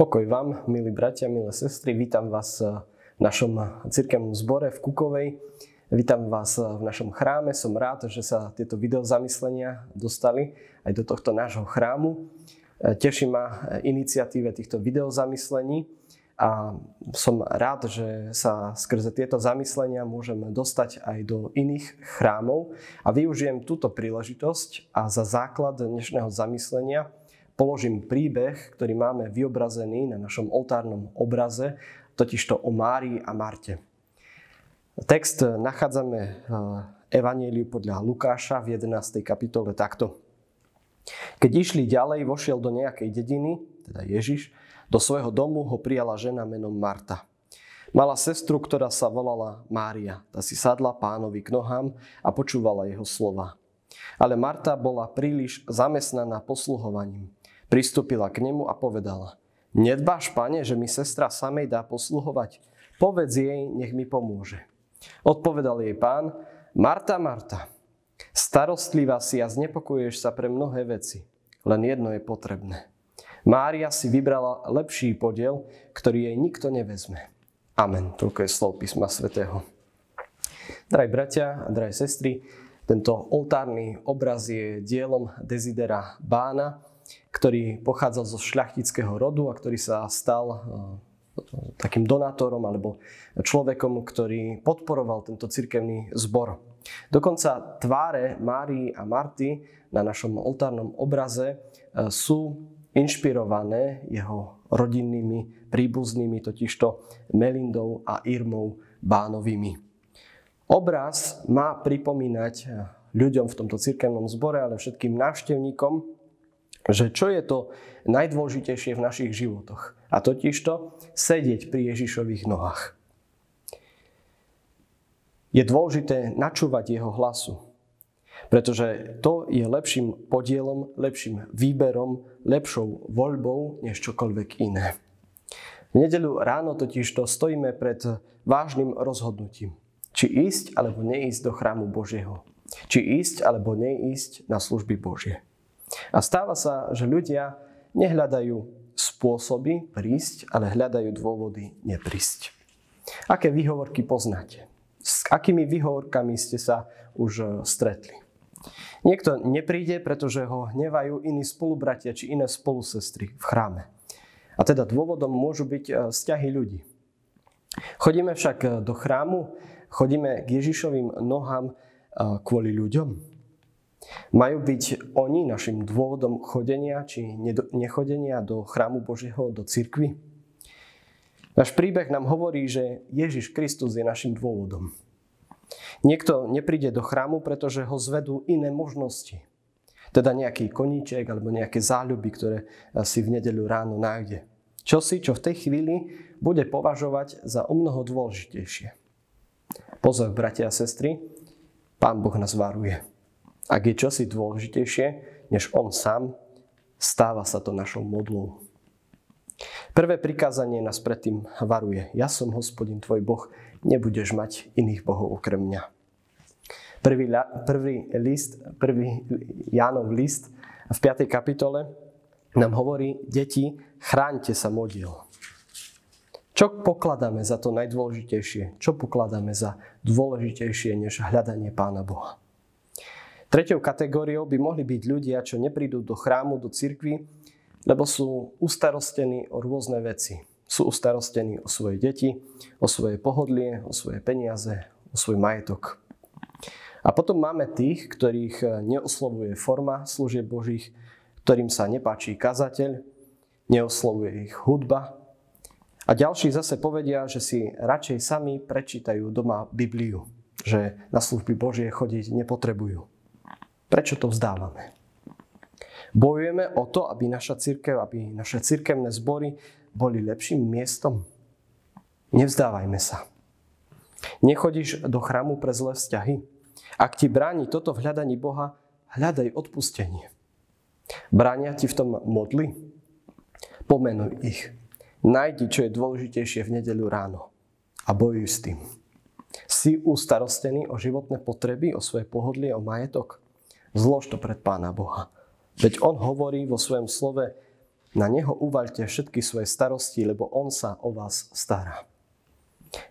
Pokoj vám, milí bratia, milé sestry, vítam vás v našom cirkevnom zbore v Kukovej. Vítam vás v našom chráme, som rád, že sa tieto videozamyslenia dostali aj do tohto nášho chrámu. Teší ma iniciatíve týchto videozamyslení a som rád, že sa skrze tieto zamyslenia môžem dostať aj do iných chrámov a využijem túto príležitosť a za základ dnešného zamyslenia položím príbeh, ktorý máme vyobrazený na našom oltárnom obraze, totižto o Márii a Marte. Text nachádzame v Evangeliu podľa Lukáša v 11. kapitole takto. Keď išli ďalej, vošiel do nejakej dediny, teda Ježiš, do svojho domu ho prijala žena menom Marta. Mala sestru, ktorá sa volala Mária. Tá si sadla pánovi k nohám a počúvala jeho slova. Ale Marta bola príliš zamestnaná posluhovaním. Pristúpila k nemu a povedala, Nedbáš, pane, že mi sestra samej dá posluhovať? Povedz jej, nech mi pomôže. Odpovedal jej pán, Marta, Marta, starostlivá si a znepokojuješ sa pre mnohé veci. Len jedno je potrebné. Mária si vybrala lepší podiel, ktorý jej nikto nevezme. Amen. Toľko je slov písma svätého. Drahí bratia a drahé sestry, tento oltárny obraz je dielom Desidera Bána, ktorý pochádzal zo šľachtického rodu a ktorý sa stal e, takým donátorom alebo človekom, ktorý podporoval tento cirkevný zbor. Dokonca tváre Márii a Marty na našom oltárnom obraze e, sú inšpirované jeho rodinnými príbuznými, totižto Melindou a Irmou Bánovými. Obraz má pripomínať e, ľuďom v tomto cirkevnom zbore, ale všetkým návštevníkom, že čo je to najdôležitejšie v našich životoch. A totiž to sedieť pri Ježišových nohách. Je dôležité načúvať jeho hlasu, pretože to je lepším podielom, lepším výberom, lepšou voľbou než čokoľvek iné. V nedeľu ráno totiž to stojíme pred vážnym rozhodnutím. Či ísť alebo neísť do chrámu Božieho. Či ísť alebo neísť na služby Božie. A stáva sa, že ľudia nehľadajú spôsoby prísť, ale hľadajú dôvody neprísť. Aké výhovorky poznáte? S akými výhovorkami ste sa už e, stretli? Niekto nepríde, pretože ho hnevajú iní spolubratia či iné spolusestry v chráme. A teda dôvodom môžu byť e, vzťahy ľudí. Chodíme však e, do chrámu, chodíme k Ježišovým nohám kvôli ľuďom. Majú byť oni našim dôvodom chodenia či nechodenia do chrámu Božieho, do cirkvy? Náš príbeh nám hovorí, že Ježiš Kristus je našim dôvodom. Niekto nepríde do chrámu, pretože ho zvedú iné možnosti. Teda nejaký koníček alebo nejaké záľuby, ktoré si v nedeľu ráno nájde. Čo si, čo v tej chvíli bude považovať za o mnoho dôležitejšie. Pozor, bratia a sestry, Pán Boh nás varuje. Ak je čosi dôležitejšie, než on sám, stáva sa to našou modlou. Prvé prikázanie nás predtým varuje. Ja som hospodin tvoj Boh, nebudeš mať iných bohov okrem mňa. Prvý, prvý list, prvý Jánov list v 5. kapitole nám hovorí, deti, chráňte sa modiel. Čo pokladáme za to najdôležitejšie? Čo pokladáme za dôležitejšie než hľadanie Pána Boha? Tretou kategóriou by mohli byť ľudia, čo neprídu do chrámu, do cirkvy, lebo sú ustarostení o rôzne veci. Sú ustarostení o svoje deti, o svoje pohodlie, o svoje peniaze, o svoj majetok. A potom máme tých, ktorých neoslovuje forma služieb Božích, ktorým sa nepáči kazateľ, neoslovuje ich hudba. A ďalší zase povedia, že si radšej sami prečítajú doma Bibliu, že na služby Božie chodiť nepotrebujú. Prečo to vzdávame? Bojujeme o to, aby naša církev, aby naše církevné zbory boli lepším miestom? Nevzdávajme sa. Nechodíš do chrámu pre zlé vzťahy? Ak ti bráni toto v hľadaní Boha, hľadaj odpustenie. Bránia ti v tom modly? Pomenuj ich. Najdi, čo je dôležitejšie v nedeľu ráno a bojuj s tým. Si ustarostený o životné potreby, o svoje pohodlie, o majetok? Zlož to pred Pána Boha. Veď On hovorí vo svojom slove, Na Neho uvaľte všetky svoje starosti, lebo On sa o vás stará.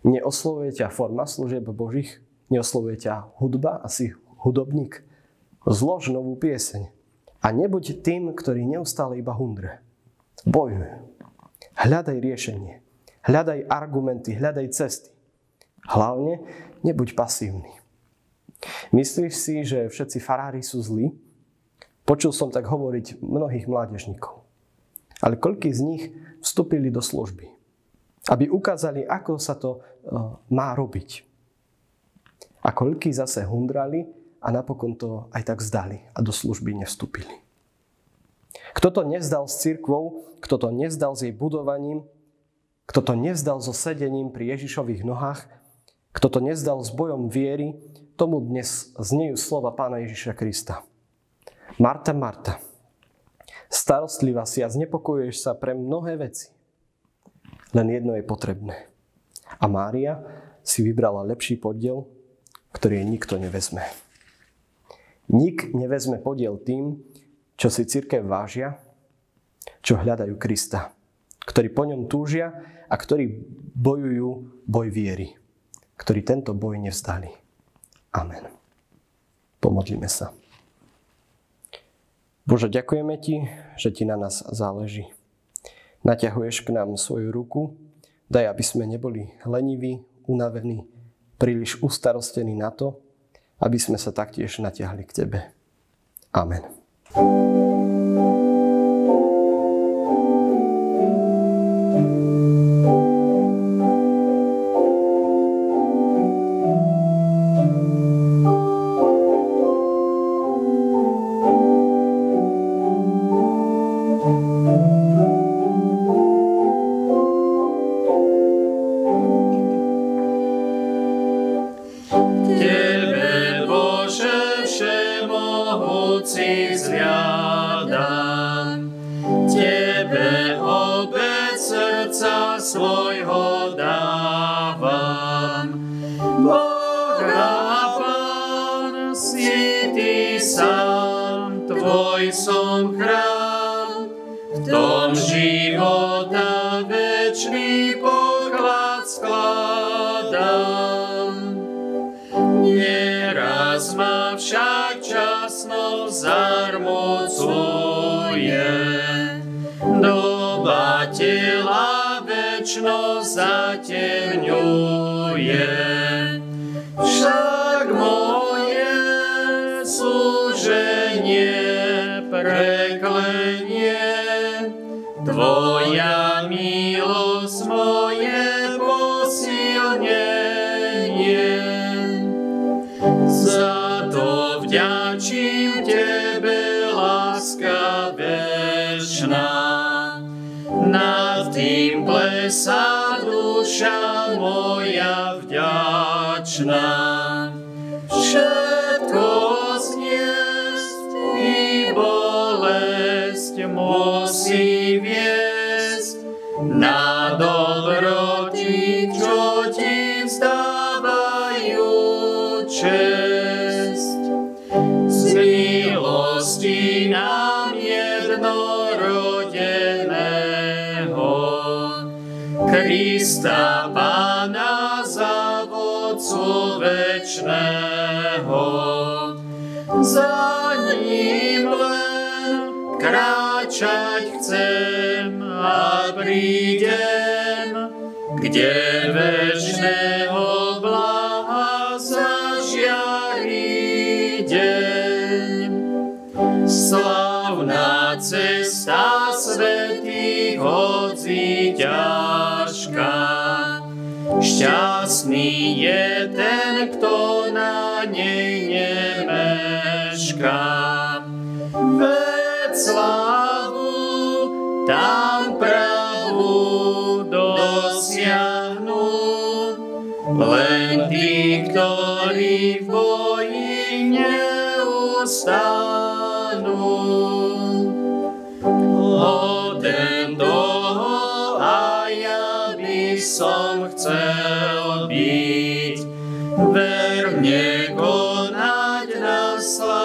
Neoslovuje ťa forma služieb Božích, neoslovuje ťa hudba, asi hudobník. Zlož novú pieseň. A nebuď tým, ktorý neustále iba hundre. Bojuj. Hľadaj riešenie. Hľadaj argumenty, hľadaj cesty. Hlavne nebuď pasívny. Myslíš si, že všetci farári sú zlí? Počul som tak hovoriť mnohých mládežníkov. Ale koľký z nich vstúpili do služby, aby ukázali, ako sa to uh, má robiť. A koľký zase hundrali a napokon to aj tak zdali a do služby nevstúpili. Kto to nezdal s cirkvou, kto to nezdal s jej budovaním, kto to nezdal so sedením pri Ježišových nohách, kto to nezdal s bojom viery, tomu dnes znejú slova pána Ježiša Krista. Marta, Marta, starostlivá si a znepokojuješ sa pre mnohé veci. Len jedno je potrebné. A Mária si vybrala lepší podiel, ktorý nikto nevezme. Nik nevezme podiel tým, čo si církev vážia, čo hľadajú Krista, ktorí po ňom túžia a ktorí bojujú boj viery, ktorí tento boj nevzdali. Amen. Pomodlíme sa. Bože, ďakujeme Ti, že Ti na nás záleží. Naťahuješ k nám svoju ruku, daj, aby sme neboli leniví, unavení, príliš ustarostení na to, aby sme sa taktiež natiahli k Tebe. Amen. Boha Pán, si Ty sám, Tvoj som chrám, v tom života večný poklad skladám. Nieraz ma však časno zarmocuje, doba tela večno zatemňuje. Tvoja milosť moje posilnenie. Za to vďačím Tebe, láska večná. Nad tým plesá duša moja vďačná. Všetko zniesť i bolesť musí Krista Pána za vodcu večného. Za ním len kráčať chcem a prídem, kde večného blaha zažiari deň. Slavná cesta svetých, ťažká, šťastný je ten, kto na nej nemešká. Veď slavu tam Len tí, ktorí v boji neustanú. Hoden chcel byť. Verne konať na slavu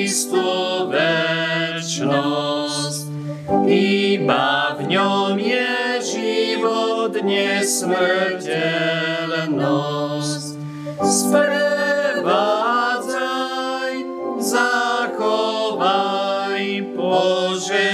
Kristu väčnosť. Iba v ňom je život, nesmrteľnosť. Sprevádzaj, zachovaj, požehnaj,